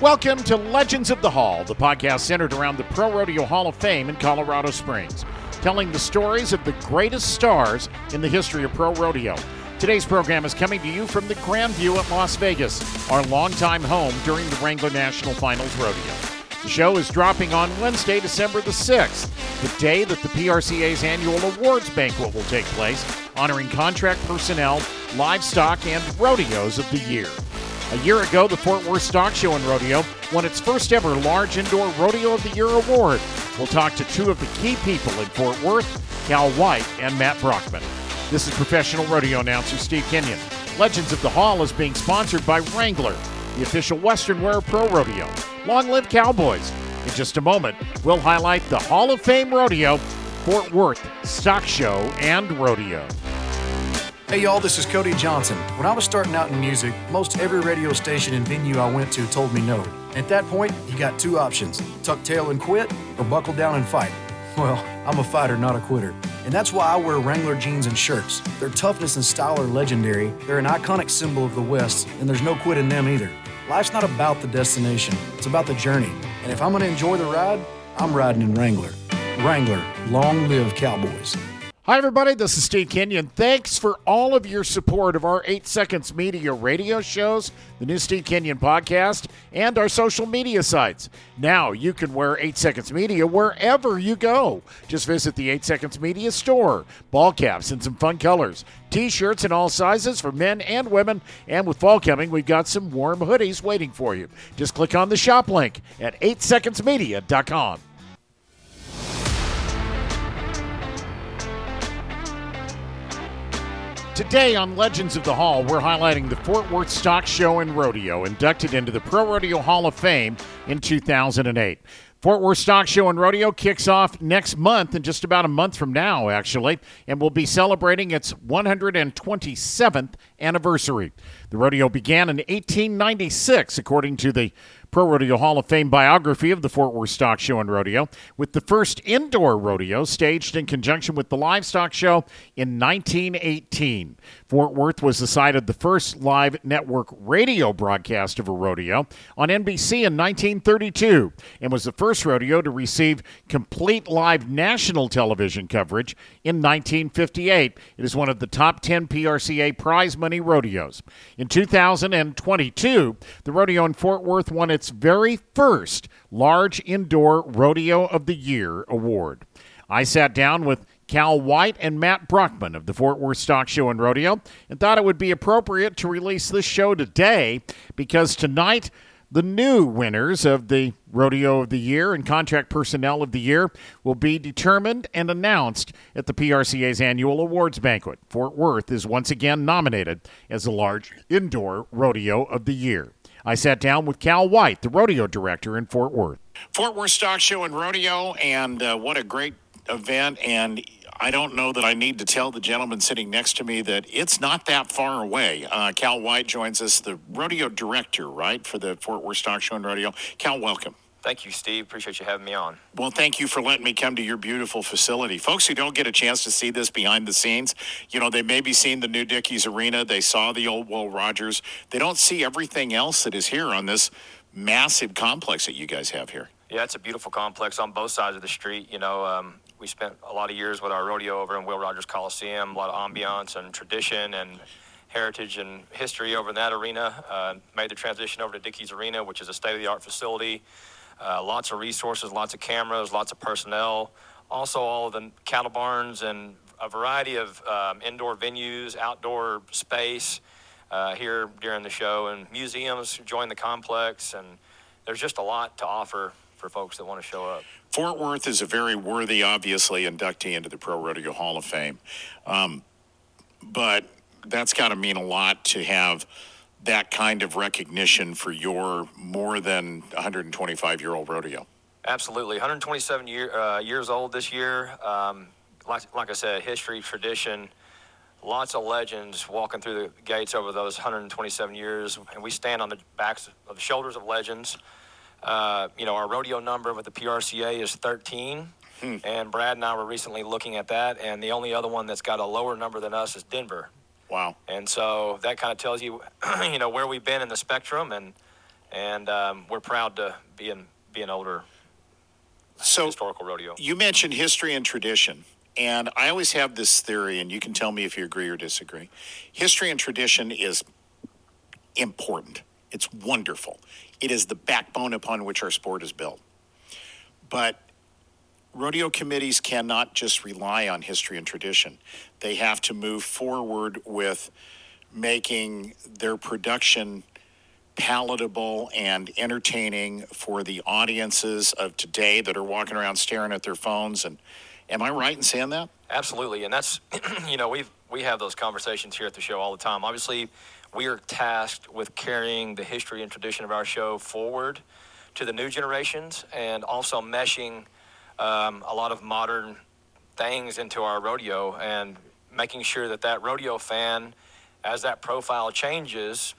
Welcome to Legends of the Hall, the podcast centered around the Pro Rodeo Hall of Fame in Colorado Springs, telling the stories of the greatest stars in the history of pro rodeo. Today's program is coming to you from the Grand View at Las Vegas, our longtime home during the Wrangler National Finals Rodeo. The show is dropping on Wednesday, December the 6th, the day that the PRCA's annual awards banquet will take place, honoring contract personnel, livestock, and rodeos of the year. A year ago, the Fort Worth Stock Show and Rodeo won its first ever Large Indoor Rodeo of the Year award. We'll talk to two of the key people in Fort Worth, Cal White and Matt Brockman. This is professional rodeo announcer Steve Kenyon. Legends of the Hall is being sponsored by Wrangler, the official Western Wear Pro Rodeo. Long live Cowboys! In just a moment, we'll highlight the Hall of Fame Rodeo, Fort Worth Stock Show and Rodeo. Hey y'all, this is Cody Johnson. When I was starting out in music, most every radio station and venue I went to told me no. At that point, you got two options tuck tail and quit, or buckle down and fight. Well, I'm a fighter, not a quitter. And that's why I wear Wrangler jeans and shirts. Their toughness and style are legendary. They're an iconic symbol of the West, and there's no quit in them either. Life's not about the destination, it's about the journey. And if I'm gonna enjoy the ride, I'm riding in Wrangler. Wrangler, long live Cowboys. Hi, everybody. This is Steve Kenyon. Thanks for all of your support of our 8 Seconds Media radio shows, the new Steve Kenyon podcast, and our social media sites. Now you can wear 8 Seconds Media wherever you go. Just visit the 8 Seconds Media store. Ball caps in some fun colors, t shirts in all sizes for men and women. And with fall coming, we've got some warm hoodies waiting for you. Just click on the shop link at 8secondsmedia.com. Today on Legends of the Hall, we're highlighting the Fort Worth Stock Show and Rodeo, inducted into the Pro Rodeo Hall of Fame in 2008. Fort Worth Stock Show and Rodeo kicks off next month, in just about a month from now, actually, and will be celebrating its 127th anniversary. The rodeo began in 1896, according to the Pro Rodeo Hall of Fame biography of the Fort Worth Stock Show and Rodeo, with the first indoor rodeo staged in conjunction with the Livestock Show in 1918. Fort Worth was the site of the first live network radio broadcast of a rodeo on NBC in 1932 and was the first rodeo to receive complete live national television coverage in 1958. It is one of the top 10 PRCA prize money rodeos. In 2022, the rodeo in Fort Worth won its very first large indoor rodeo of the year award. I sat down with Cal White and Matt Brockman of the Fort Worth Stock Show and Rodeo and thought it would be appropriate to release this show today because tonight the new winners of the Rodeo of the Year and Contract Personnel of the Year will be determined and announced at the PRCA's annual awards banquet. Fort Worth is once again nominated as the large indoor rodeo of the year. I sat down with Cal White, the rodeo director in Fort Worth. Fort Worth Stock Show and Rodeo, and uh, what a great event. And I don't know that I need to tell the gentleman sitting next to me that it's not that far away. Uh, Cal White joins us, the rodeo director, right, for the Fort Worth Stock Show and Rodeo. Cal, welcome. Thank you, Steve. Appreciate you having me on. Well, thank you for letting me come to your beautiful facility. Folks who don't get a chance to see this behind the scenes, you know, they may be seeing the new Dickies Arena, they saw the old Will Rogers. They don't see everything else that is here on this massive complex that you guys have here. Yeah, it's a beautiful complex on both sides of the street. You know, um, we spent a lot of years with our rodeo over in Will Rogers Coliseum, a lot of ambiance and tradition and heritage and history over in that arena. Uh, made the transition over to Dickies Arena, which is a state of the art facility. Uh, lots of resources, lots of cameras, lots of personnel. Also, all of the cattle barns and a variety of um, indoor venues, outdoor space uh, here during the show, and museums join the complex. And there's just a lot to offer for folks that want to show up. Fort Worth is a very worthy, obviously, inductee into the Pro Rodeo Hall of Fame. Um, but that's got to mean a lot to have that kind of recognition for your more than 125 year old rodeo. Absolutely, 127 year, uh, years old this year. Um, like, like I said, history, tradition, lots of legends walking through the gates over those 127 years, and we stand on the backs of the shoulders of legends. Uh, you know, our rodeo number with the PRCA is 13. Hmm. And Brad and I were recently looking at that, and the only other one that's got a lower number than us is Denver. Wow. And so that kind of tells you, you know, where we've been in the spectrum and and um, we're proud to be in be an older So historical rodeo. you mentioned history and tradition. And I always have this theory, and you can tell me if you agree or disagree. History and tradition is important, it's wonderful. It is the backbone upon which our sport is built. But rodeo committees cannot just rely on history and tradition, they have to move forward with making their production palatable and entertaining for the audiences of today that are walking around staring at their phones and am i right in saying that Absolutely, and that's you know we've we have those conversations here at the show all the time. Obviously, we are tasked with carrying the history and tradition of our show forward to the new generations, and also meshing um, a lot of modern things into our rodeo and making sure that that rodeo fan, as that profile changes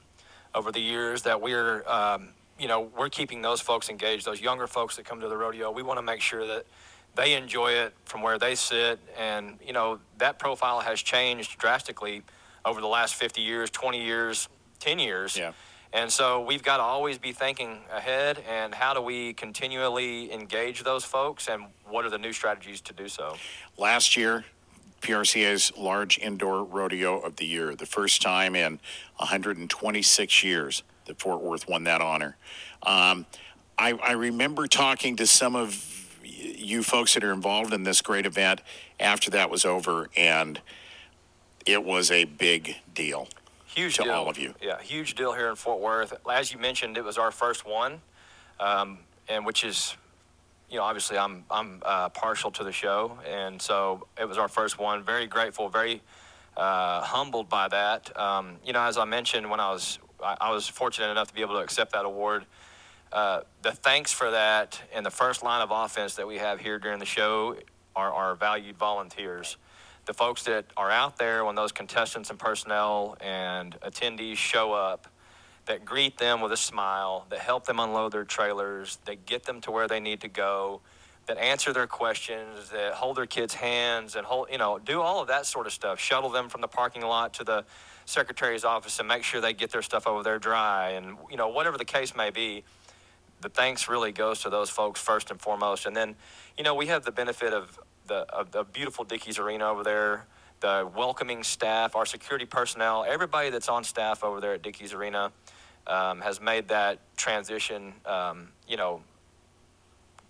over the years, that we're um, you know we're keeping those folks engaged. Those younger folks that come to the rodeo, we want to make sure that they enjoy it from where they sit and you know that profile has changed drastically over the last 50 years 20 years 10 years. Yeah. and so we've got to always be thinking ahead and how do we continually engage those folks and what are the new strategies to do so? Last year prca's large indoor rodeo of the year the first time in 126 years that fort worth won that honor. Um, I, I remember talking to some of you folks that are involved in this great event after that was over and it was a big deal huge To deal. all of you. Yeah, huge deal here in Fort Worth. As you mentioned, it was our first one, um, and which is, you know, obviously I'm I'm uh, partial to the show, and so it was our first one. Very grateful, very uh, humbled by that. Um, you know, as I mentioned, when I was I, I was fortunate enough to be able to accept that award. Uh, the thanks for that and the first line of offense that we have here during the show are our valued volunteers the folks that are out there when those contestants and personnel and attendees show up that greet them with a smile, that help them unload their trailers, that get them to where they need to go, that answer their questions, that hold their kids' hands and hold, you know, do all of that sort of stuff. Shuttle them from the parking lot to the secretary's office and make sure they get their stuff over there dry and, you know, whatever the case may be the thanks really goes to those folks first and foremost. And then, you know, we have the benefit of the beautiful Dickies Arena over there, the welcoming staff, our security personnel, everybody that's on staff over there at Dickies Arena um, has made that transition, um, you know,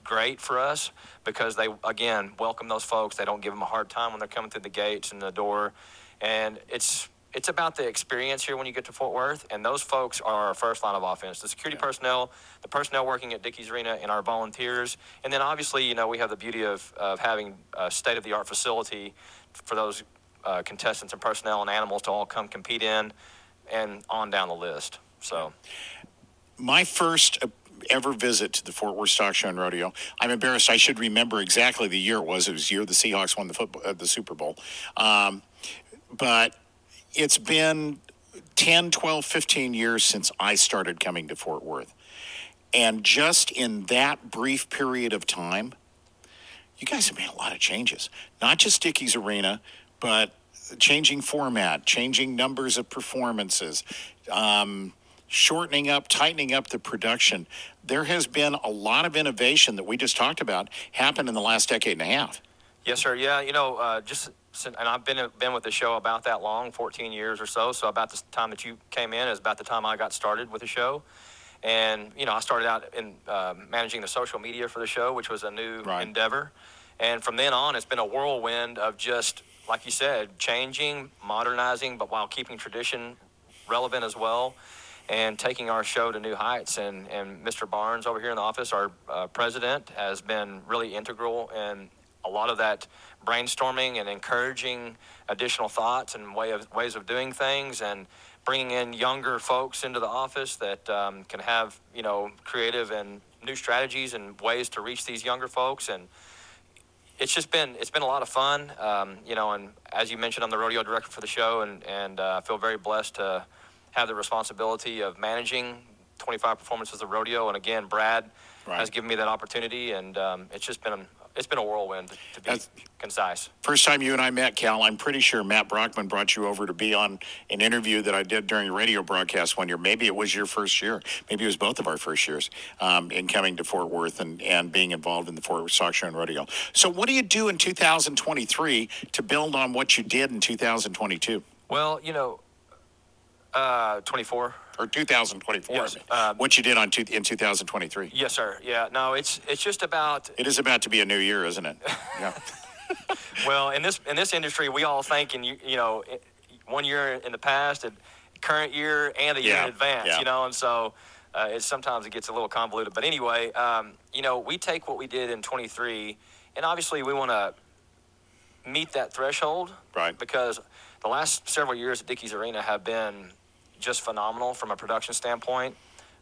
great for us because they again welcome those folks. They don't give them a hard time when they're coming through the gates and the door, and it's it's about the experience here when you get to Fort Worth, and those folks are our first line of offense. The security personnel, the personnel working at Dickies Arena, and our volunteers, and then obviously you know we have the beauty of of having a state of the art facility for those uh, contestants and personnel and animals to all come compete in, and on down the list. So. my first uh, ever visit to the Fort Worth Stock Show and Rodeo. I'm embarrassed. I should remember exactly the year it was. It was the year the Seahawks won the football, uh, the Super Bowl. Um, but it's been 10, 12, 15 years since I started coming to Fort Worth. And just in that brief period of time, you guys have made a lot of changes. Not just Dickies Arena, but changing format, changing numbers of performances, um, shortening up, tightening up the production. There has been a lot of innovation that we just talked about happen in the last decade and a half. Yes, sir. Yeah, you know, uh, just and I've been been with the show about that long, 14 years or so. So about the time that you came in is about the time I got started with the show. And you know, I started out in uh, managing the social media for the show, which was a new Right. endeavor. And from then on, it's been a whirlwind of just, like you said, changing, modernizing, but while keeping tradition relevant as well, and taking our show to new heights. And, and Mr. Barnes over here in the office, our uh, president, has been really integral in a lot of that brainstorming and encouraging additional thoughts and way of, ways of doing things and bringing in younger folks into the office that um, can have, you know, creative and new strategies and ways to reach these younger folks and it's just been it's been a lot of fun, um, you know. And as you mentioned, I'm the rodeo director for the show, and and uh, I feel very blessed to have the responsibility of managing 25 performances of the rodeo. And again, Brad Right. has given me that opportunity, and um, it's just been it's been a whirlwind to be That's- concise. First time you and I met, Cal, I'm pretty sure Matt Brockman brought you over to be on an interview that I did during a radio broadcast one year. Maybe it was your first year. Maybe it was both of our first years um, in coming to Fort Worth and, and being involved in the Fort Worth Show and Rodeo. So, what do you do in 2023 to build on what you did in 2022 Well, you know, uh, 24. Or 2024? Yes, um, what you did on two, in 2023? Yes, sir. Yeah. No, it's it's just about It is about to be a new year, isn't it? Yeah. well in this in this industry we all think in you you know one year in the past and current year and a year Yeah, in advance yeah. you know and so uh, it sometimes it gets a little convoluted but anyway um, you know we take what we did in 23 and obviously we want to meet that threshold Right. because the last several years at Dickies Arena have been just phenomenal from a production standpoint.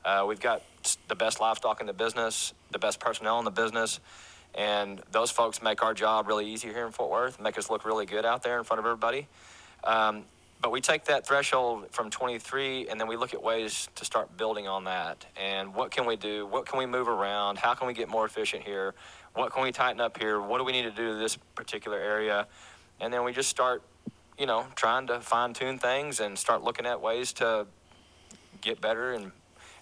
Uh, we've got the best livestock in the business, the best personnel in the business, and those folks make our job really easy here in Fort Worth, make us look really good out there in front of everybody. Um, but we take that threshold from 23 and then we look at ways to start building on that. And what can we do? What can we move around? How can we get more efficient here? What can we tighten up here? What do we need to do to this particular area? And then we just start, you know, trying to fine tune things and start looking at ways to get better. And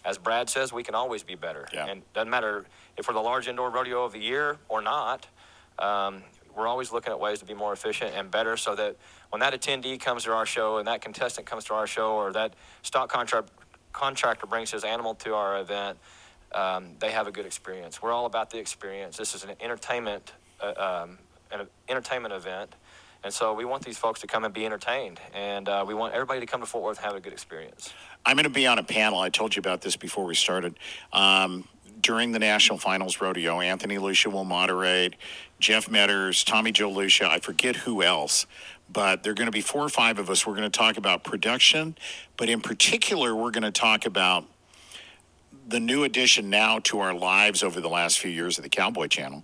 as Brad says, we can always be better. Yeah. And doesn't matter if we're the large indoor rodeo of the year or not. Um, we're always looking at ways to be more efficient and better so that when that attendee comes to our show and that contestant comes to our show or that stock contract contractor brings his animal to our event, um, they have a good experience. We're all about the experience. This is an entertainment, uh, um, an entertainment event, and so we want these folks to come and be entertained, and uh, we want everybody to come to Fort Worth and have a good experience. I'm going to be on a panel. I told you about this before we started. Um, during the National Finals Rodeo, Anthony Lucia will moderate, Jeff Metters, Tommy Joe Lucia, I forget who else, but there are going to be four or five of us. We're going to talk about production, but in particular, we're going to talk about the new addition now to our lives over the last few years of the Cowboy Channel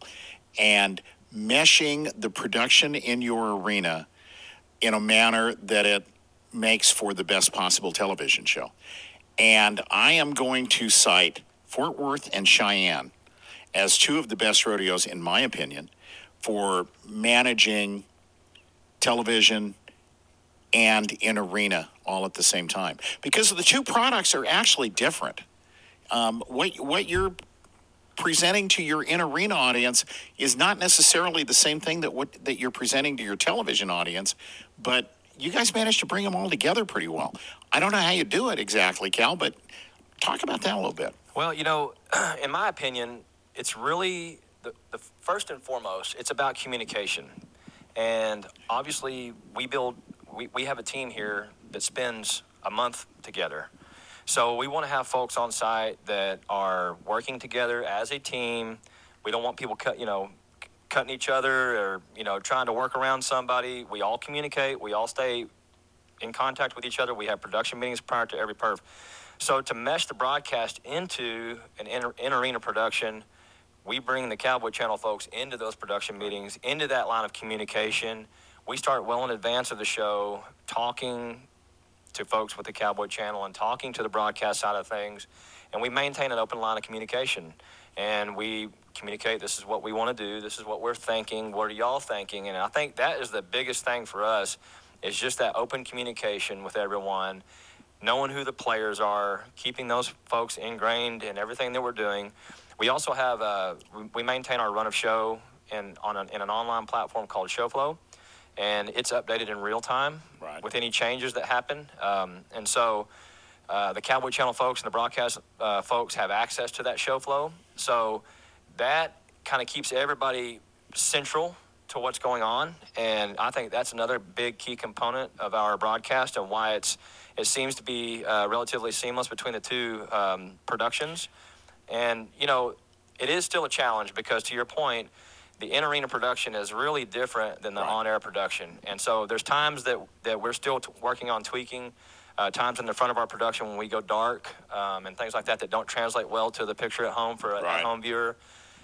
and meshing the production in your arena in a manner that it makes for the best possible television show. And I am going to cite Fort Worth and Cheyenne as two of the best rodeos, in my opinion, for managing television and in arena all at the same time. Because the two products are actually different. Um, what, what you're presenting to your in arena audience is not necessarily the same thing that what that you're presenting to your television audience, but you guys managed to bring them all together pretty well. I don't know how you do it exactly, Cal, but talk about that a little bit. Well, you know, in my opinion, it's really the, the first and foremost, it's about communication. And obviously, we build, we, we have a team here that spends a month together. So we want to have folks on site that are working together as a team. We don't want people cut, you know, cutting each other or you know trying to work around somebody. We all communicate. We all stay in contact with each other. We have production meetings prior to every perf. So to mesh the broadcast into an in, in arena production, we bring the Cowboy Channel folks into those production meetings, into that line of communication. We start well in advance of the show, talking to folks with the Cowboy Channel and talking to the broadcast side of things, and we maintain an open line of communication. And we communicate this is what we want to do, this is what we're thinking, what are y'all thinking? And I think that is the biggest thing for us is just that open communication with everyone, knowing who the players are, keeping those folks ingrained in everything that we're doing. We also have uh, we- we maintain our run of show in on an, in an online platform called ShowFlow, and it's updated in real time Right. with any changes that happen. Um, and so uh, the Cowboy Channel folks and the broadcast uh, folks have access to that show flow. So that kind of keeps everybody central to what's going on. And I think that's another big key component of our broadcast and why it's it seems to be uh, relatively seamless between the two um, productions. And you know, it is still a challenge because to your point, the in arena production is really different than the Right. on air production. And so there's times that that we're still t- working on tweaking. Uh, times in the front of our production when we go dark um, and things like that that don't translate well to the picture at home for a Right. home viewer.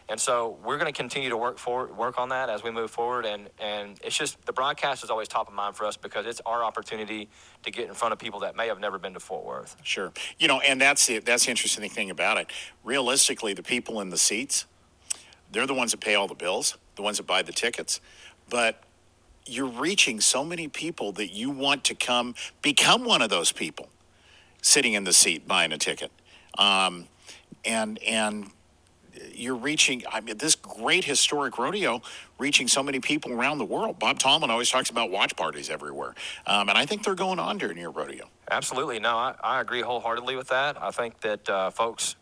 And so we're going to continue to work for work on that as we move forward. And and it's just the broadcast is always top of mind for us because it's our opportunity to get in front of people that may have never been to Fort Worth. Sure. You know, and that's the, that's the interesting thing about it. Realistically, the people in the seats, they're the ones that pay all the bills. the ones that buy the tickets. But you're reaching so many people that you want to come become one of those people sitting in the seat buying a ticket. Um, and and you're reaching I mean this great historic rodeo reaching so many people around the world. Bob Tallman always talks about watch parties everywhere. Um, and I think they're going on during your rodeo. Absolutely. No, I, I agree wholeheartedly with that. I think that uh, folks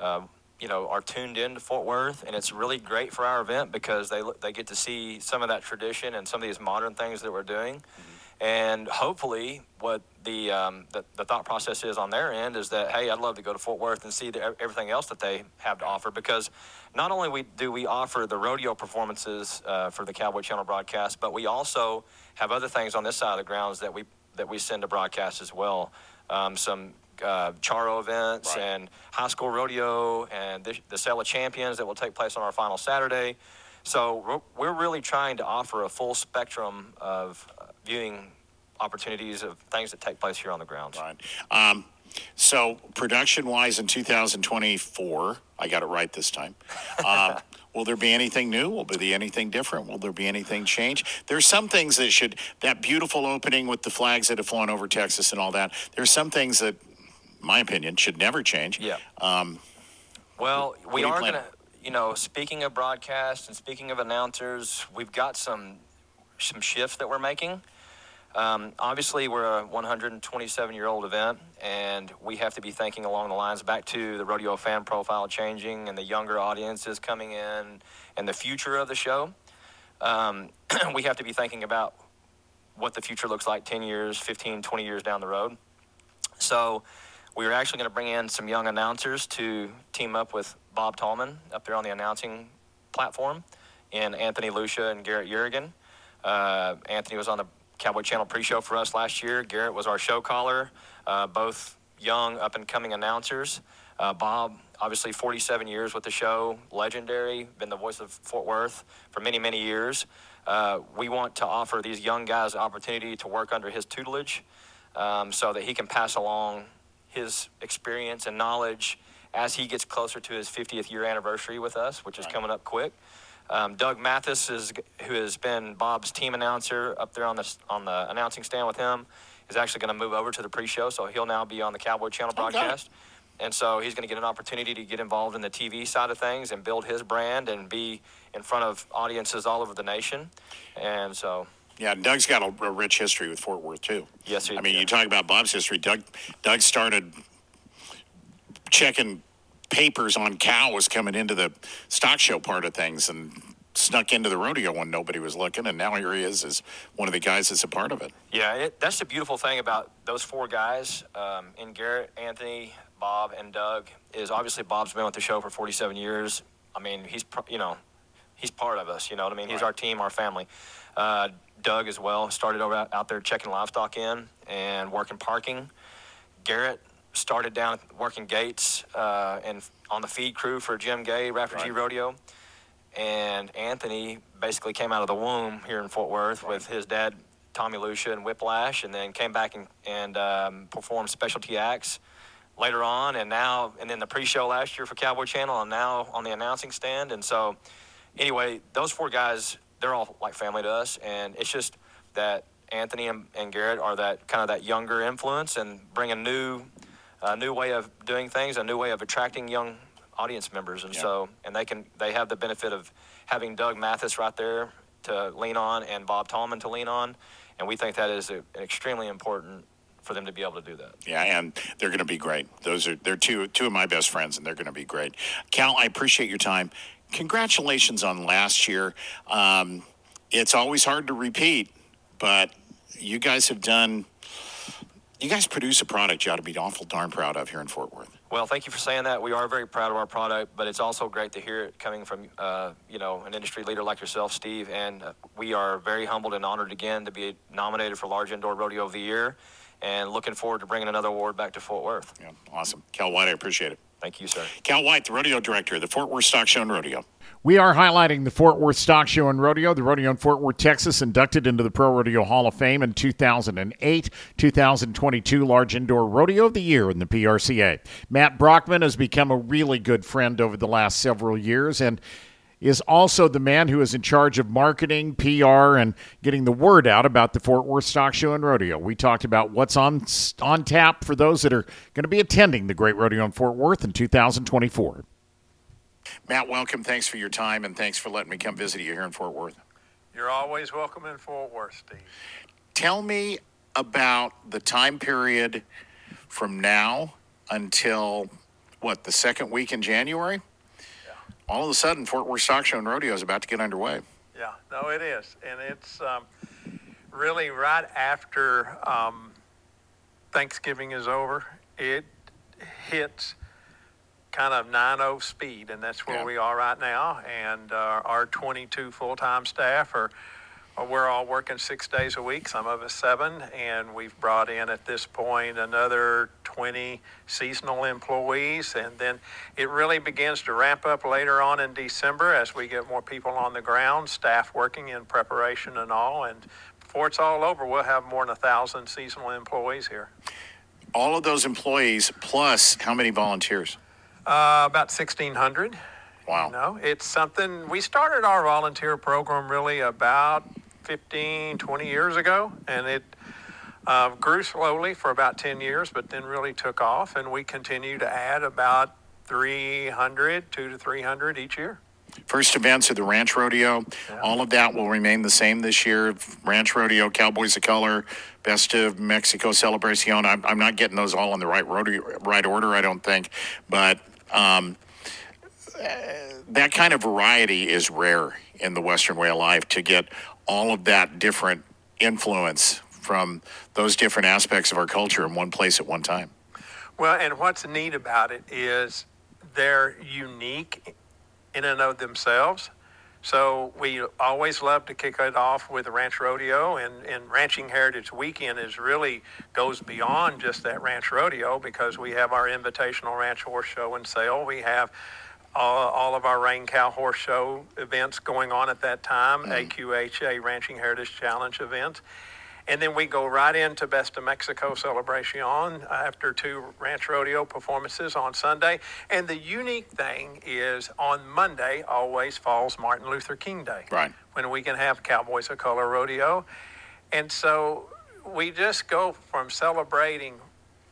uh, you know are tuned in to Fort Worth, and it's really great for our event because they they get to see some of that tradition and some of these modern things that we're doing. Mm-hmm. And hopefully, what the, um, the, the thought process is on their end is that hey, I'd love to go to Fort Worth and see the, everything else that they have to offer because not only we, do we offer the rodeo performances uh, for the Cowboy Channel broadcast, but we also have other things on this side of the grounds that we that we send to broadcast as well. Um, some uh, Charro events right. and high school rodeo and the, the Sale of Champions that will take place on our final Saturday. So we're, we're really trying to offer a full spectrum of uh, viewing opportunities of things that take place here on the grounds. Right. Um, so production wise in 2024, I got it right this time. Uh, will there be anything new? Will there be anything different? Will there be anything change? There's some things that should, that beautiful opening with the flags that have flown over Texas and all that. There's some things that my opinion, should never change. Yeah. Um, well, we are going to, you know, speaking of broadcast and speaking of announcers, we've got some some shifts that we're making. Um, obviously, we're a 127 year old event, and we have to be thinking along the lines back to the rodeo fan profile changing and the younger audiences coming in and the future of the show. Um, we have to be thinking about what the future looks like 10 years, 15, 20 years down the road. So, we are actually going to bring in some young announcers to team up with Bob Tallman up there on the announcing platform, and Anthony Lucia and Garrett Yerigan. Uh, Anthony was on the Cowboy Channel pre-show for us last year. Garrett was our show caller. Uh, both young, up-and-coming announcers. Uh, Bob, obviously 47 years with the show, legendary, been the voice of Fort Worth for many, many years. Uh, we want to offer these young guys the opportunity to work under his tutelage um, so that he can pass along his experience and knowledge as he gets closer to his 50th year anniversary with us, which is coming up quick. Um, Doug Mathis is who has been Bob's team announcer up there on the on the announcing stand with him is actually going to move over to the pre-show, so he'll now be on the Cowboy Channel broadcast. Okay. And so he's going to get an opportunity to get involved in the TV side of things and build his brand and be in front of audiences all over the nation. And so yeah, Doug's got a, a, rich history with Fort Worth too. Yes, he I mean, you talk about Bob's history. Doug, Doug started checking papers on cows coming into the stock show part of things, and snuck into the rodeo when nobody was looking, and now here he is as one of the guys that's a part of it. Yeah, it, that's the beautiful thing about those four guys, um, in Garrett, Anthony, Bob, and Doug. Is obviously Bob's been with the show for 47 years. I mean, he's you know, he's part of us. You know what I mean? He's right. our team, our family. Uh, Doug as well started over out there checking livestock in and working parking. Garrett started down working gates uh, and on the feed crew for Jim Gay, Rafter right. G Rodeo. And Anthony basically came out of the womb here in Fort Worth right. with his dad, Tommy Lucia, and Whiplash, and then came back and, and um, performed specialty acts later on, and now, and then the pre-show last year for Cowboy Channel, and now on the announcing stand. And so, anyway, those four guys they're all like family to us, and it's just that Anthony and, and Garrett are that kind of that younger influence and bring a new, a new way of doing things, a new way of attracting young audience members, and yeah. so and they can they have the benefit of having Doug Mathis right there to lean on and Bob Tallman to lean on, and we think that is a, extremely important for them to be able to do that. Yeah, and they're going to be great. Those are they're two two of my best friends, and they're going to be great. Cal, I appreciate your time congratulations on last year. Um, it's always hard to repeat, but you guys have done. You guys produce a product you ought to be awful darn proud of here in Fort Worth. Well, thank you for saying that. We are very proud of our product, but it's also great to hear it coming from uh, you know an industry leader like yourself, Steve. And we are very humbled and honored again to be nominated for Large Indoor Rodeo of the Year, and looking forward to bringing another award back to Fort Worth. Yeah, awesome, Cal White. I appreciate it. Thank you, sir. Cal White, the rodeo director of the Fort Worth Stock Show and Rodeo. We are highlighting the Fort Worth Stock Show and Rodeo. The rodeo in Fort Worth, Texas, inducted into the Pro Rodeo Hall of Fame in 2008, 2022 Large Indoor Rodeo of the Year in the PRCA. Matt Brockman has become a really good friend over the last several years, and is also the man who is in charge of marketing, PR, and getting the word out about the Fort Worth Stock Show and Rodeo. We talked about what's on on tap for those that are going to be attending the Great Rodeo in Fort Worth in 2024. Matt, welcome. Thanks for your time, and thanks for letting me come visit you here in Fort Worth. You're always welcome in Fort Worth, Steve. Tell me about the time period from now until what the second week in January. All of a sudden, Fort Worth Stock Show and Rodeo is about to get underway. Yeah, no, it is, and it's um, really right after um, Thanksgiving is over. It hits kind of 9-0 speed, and that's where Yeah. we are right now. And uh, our 22 full-time staff are we're all working six days a week. Some of us seven, and we've brought in at this point another 20 seasonal employees, and then it really begins to ramp up later on in December as we get more people on the ground, staff working in preparation and all. And before it's all over, we'll have more than a thousand seasonal employees here. All of those employees, plus how many volunteers? Uh, about 1,600. Wow. You know, it's something we started our volunteer program really about 15, 20 years ago, and it uh, grew slowly for about 10 years, but then really took off, and we continue to add about 300, two to 300 each year. First events are the Ranch Rodeo. Yeah. All of that will remain the same this year. Ranch Rodeo, Cowboys of Color, Best of Mexico Celebration. I'm, I'm not getting those all in the right rodeo, right order, I don't think, but um, uh, that kind of variety is rare in the Western way of life. To get all of that different influence from those different aspects of our culture in one place at one time. Well, and what's neat about it is they're unique in and of themselves. So we always love to kick it off with a ranch rodeo, and, and Ranching Heritage Weekend is really goes beyond just that ranch rodeo because we have our invitational ranch horse show and sale. We have all, all of our reined cow horse show events going on at that time, mm. AQHA Ranching Heritage Challenge events. And then we go right into Best of Mexico celebration after two ranch rodeo performances on Sunday. And the unique thing is on Monday always falls Martin Luther King Day. Right. When we can have Cowboys of Color rodeo. And so we just go from celebrating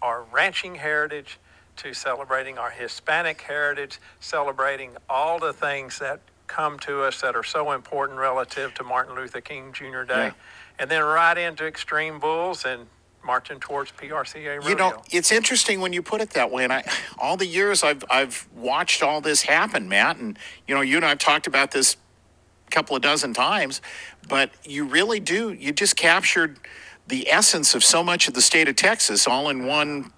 our ranching heritage to celebrating our Hispanic heritage, celebrating all the things that come to us that are so important relative to Martin Luther King Jr. Day. Yeah. And then right into Extreme Bulls and marching towards PRCA rodeo. You know, it's interesting when you put it that way. And I, all the years I've I've watched all this happen, Matt, and you know, you and I've talked about this a couple of dozen times, but you really do. You just captured the essence of so much of the state of Texas all in one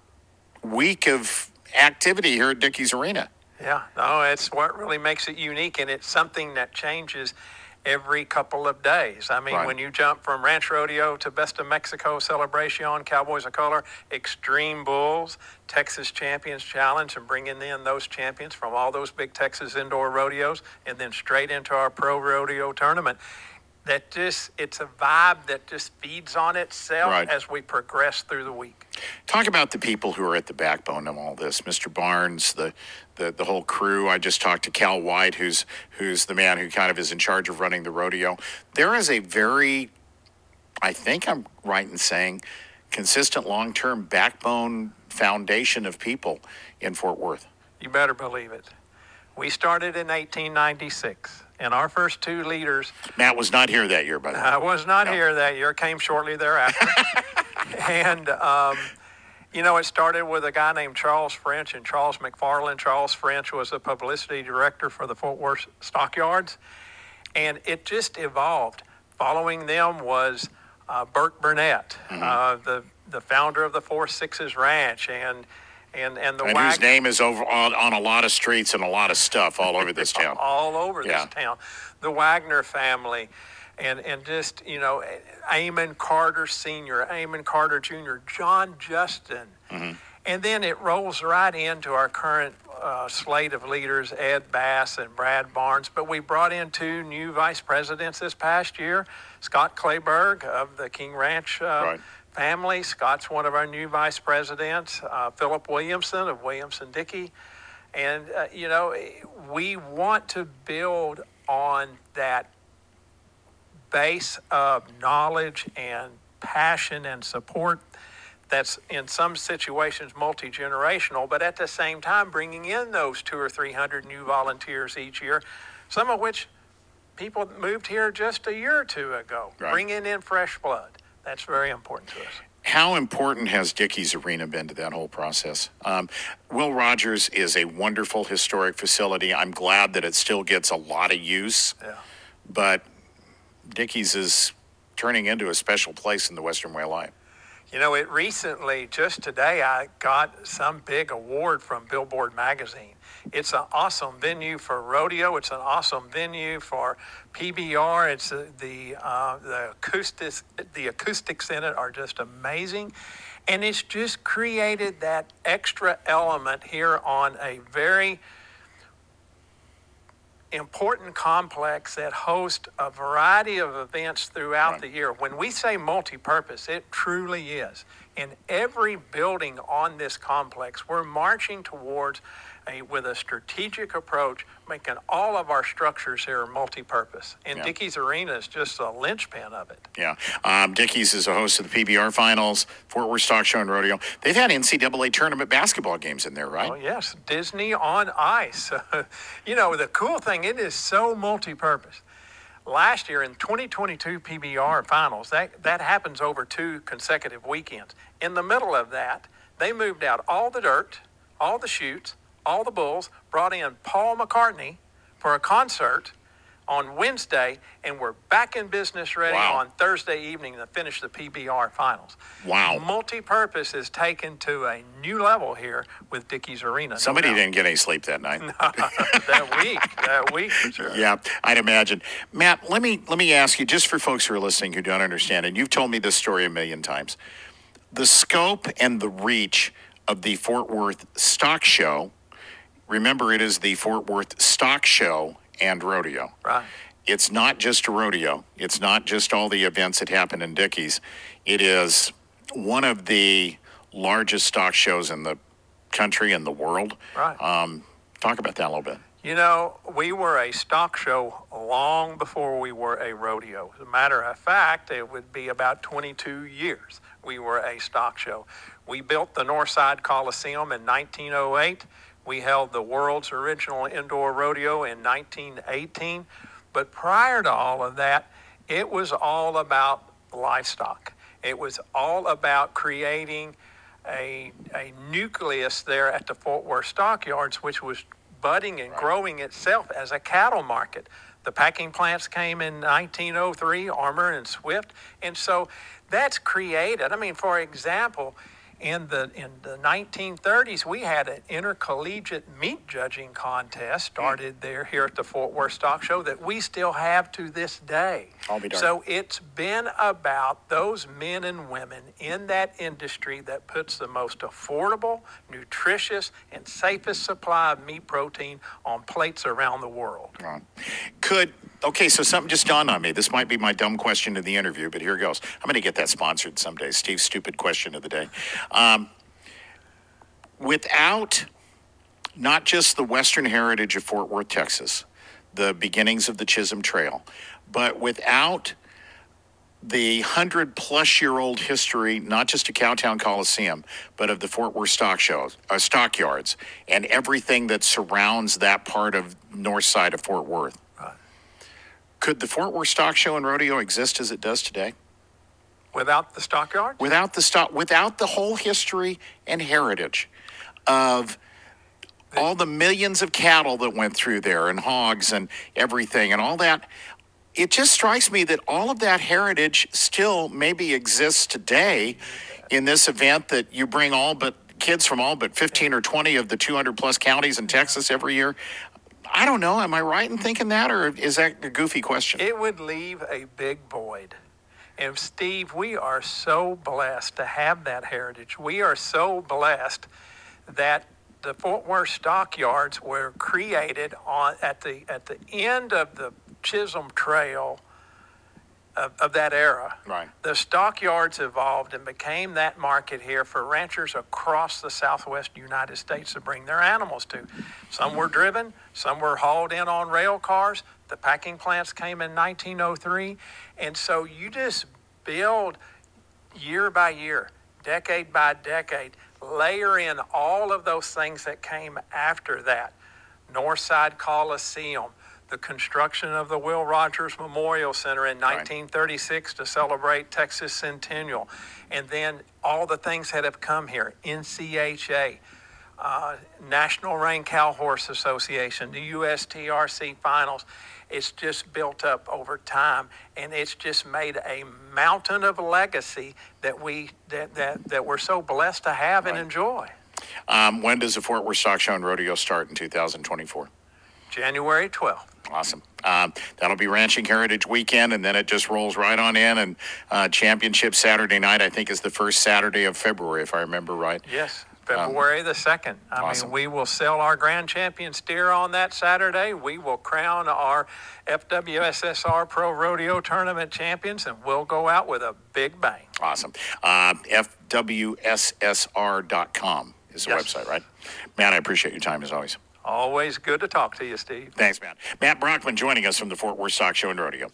week of activity here at Dickies Arena. Yeah, no, it's what really makes it unique, and it's something that changes every couple of days. I mean, Right. when you jump from Ranch Rodeo to Best of Mexico Celebration, Cowboys of Color, Extreme Bulls, Texas Champions Challenge, and bringing in those champions from all those big Texas indoor rodeos, and then straight into our pro rodeo tournament. That just, it's a vibe that just feeds on itself Right. as we progress through the week. Talk about the people who are at the backbone of all this, Mr. Barnes, the, the the whole crew. I just talked to Cal White, who's who's the man who kind of is in charge of running the rodeo. There is a very, I think I'm right in saying, consistent long-term backbone foundation of people in Fort Worth. You better believe it. We started in 1896, and our first two leaders Matt was not here that year, by the way. I was not No. here that year, came shortly thereafter. and, um, you know, it started with a guy named Charles French and Charles McFarland. Charles French was a publicity director for the Fort Worth Stockyards. And it just evolved. Following them was uh, Burk Burnett, Mm-hmm. uh, the, the founder of the Four Sixes Ranch. And, and, and the and whose name is over on, on a lot of streets and a lot of stuff all over this town. all over Yeah. this town. The Wagner family, and and just you know, Amon Carter Sr., Amon Carter Jr., John Justin, and then it rolls right into our current uh, slate of leaders: Ed Bass and Brad Barnes. But we brought in two new vice presidents this past year: Scott Kleberg of the King Ranch. Uh, Right. Family. Scott's one of our new vice presidents. Uh, Philip Williamson of Williamson-Dickie. And, uh, you know, we want to build on that base of knowledge and passion and support that's in some situations multi generational, but at the same time bringing in those two or three hundred new volunteers each year, some of which people moved here just a year or two ago, Right. bringing in fresh blood. That's very important to us. How important has Dickies Arena been to that whole process? Um, Will Rogers is a wonderful historic facility. I'm glad that it still gets a lot of use, Yeah. but Dickies is turning into a special place in the Western Way of Life. You know, it recently, just today, I got some big award from Billboard Magazine. It's an awesome venue for rodeo. It's an awesome venue for PBR. It's uh, the uh, the acoustics the acoustics in it are just amazing, and it's just created that extra element here on a very important complex that hosts a variety of events throughout Right. the year. When we say multi-purpose, it truly is. In every building on this complex, we're marching towards a with a strategic approach, making all of our structures here multi-purpose. And Yeah. Dickies Arena is just a linchpin of it. Yeah. Um, Dickies is a host of the PBR finals, Fort Worth Stock Show and Rodeo. They've had NCAA tournament basketball games in there, right? Oh yes, Disney on ice. you know the cool thing, it is so multi-purpose. Last year in 2022 PBR finals, that that happens over two consecutive weekends. In the middle of that, they moved out all the dirt, all the chutes, all the bulls, brought in Paul McCartney for a concert on Wednesday, and we're back in business ready Wow. on Thursday evening to finish the PBR finals. Wow. Multi-purpose is taken to a new level here with Dickies Arena. Somebody doubt. didn't get any sleep that night. that week, that week sure. Yeah, I'd imagine. Matt, let me let me ask you, just for folks who are listening who don't understand, and you've told me this story a million times, the scope and the reach of the Fort Worth Stock Show. Remember, it is the Fort Worth Stock Show and Rodeo. Right. It's not just a rodeo. It's not just all the events that happen in Dickies. It is one of the largest stock shows in the country and the world. Right. Um, talk about that a little bit. You know, we were a stock show long before we were a rodeo. As a matter of fact, it would be about 22 years we were a stock show. We built the Northside Coliseum in 1908. We held the world's original indoor rodeo in 1918. But prior to all of that, it was all about livestock. It was all about creating a, a nucleus there at the Fort Worth Stockyards, which was budding and growing itself as a cattle market. The packing plants came in 1903, Armour and Swift, and so that's created. I mean, for example, in the in the 1930s, we had an intercollegiate meat judging contest hmm. started there here at the Fort Worth Stock Show that we still have to this day. I'll be darned. So it's been about those men and women in that industry that puts the most affordable, nutritious, and safest supply of meat protein on plates around the world. Ron. Could okay, so something just dawned on me. This might be my dumb question of the interview, but here goes. I'm going to get that sponsored someday. Steve's stupid question of the day. Um, without not just the Western heritage of Fort Worth, Texas, the beginnings of the Chisholm Trail, but without the hundred plus year old history, not just of Cowtown Coliseum, but of the Fort Worth Stock Shows, uh, Stockyards, and everything that surrounds that part of north side of Fort Worth. Could the Fort Worth Stock Show and Rodeo exist as it does today Without the stockyards? without the stock, without the whole history and heritage of all the millions of cattle that went through there and hogs and everything and all that? It just strikes me that all of that heritage still maybe exists today in this event that you bring all but kids from all but 15 or 20 of the 200 plus counties in Texas every year. I don't know. Am I right in thinking that, or is that a goofy question? It would leave a big void. And Steve, we are so blessed to have that heritage. We are so blessed that the Fort Worth stockyards were created on at the at the end of the Chisholm Trail of, of that era. Right. The stockyards evolved and became that market here for ranchers across the southwest United States to bring their animals to. Some were driven, some were hauled in on rail cars. The packing plants came in 1903. And so you just build year by year, decade by decade, layer in all of those things that came after that. Northside Coliseum, the construction of the Will Rogers Memorial Center in 1936 to celebrate Texas Centennial, and then all the things that have come here NCHA, uh, National Reined Cow Horse Association, the USTRC finals. It's just built up over time, and it's just made a mountain of legacy that we that that, that we're so blessed to have and enjoy. Um, when does the Fort Worth Stock Show and Rodeo start in 2024? January 12th. Awesome. Um, that'll be Ranching Heritage Weekend, and then it just rolls right on in. And uh, Championship Saturday night, I think, is the first Saturday of February, if I remember right. Yes, February the 2nd. I awesome. mean, we will sell our Grand Champion steer on that Saturday. We will crown our FWSSR Pro Rodeo Tournament champions, and we'll go out with a big bang. Awesome. Uh, FWSSR.com is the Yes. website, right? Matt, I appreciate your time as always. Always good to talk to you, Steve. Thanks, Matt. Matt Brockman joining us from the Fort Worth Stock Show and Rodeo.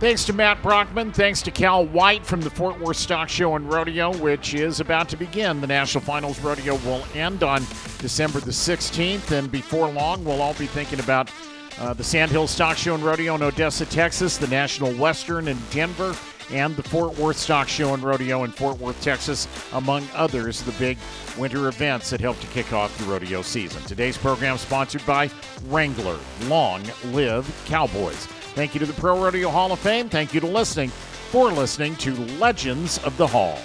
Thanks to Matt Brockman. Thanks to Cal White from the Fort Worth Stock Show and Rodeo, which is about to begin. The National Finals Rodeo will end on December the 16th, and before long, we'll all be thinking about uh, the Sandhill Stock Show and Rodeo in Odessa, Texas, the National Western in Denver, and the Fort Worth Stock Show and Rodeo in Fort Worth, Texas, among others, the big winter events that help to kick off the rodeo season. Today's program sponsored by Wrangler. Long live Cowboys. Thank you to the Pro Rodeo Hall of Fame. Thank you to listening for listening to Legends of the Hall.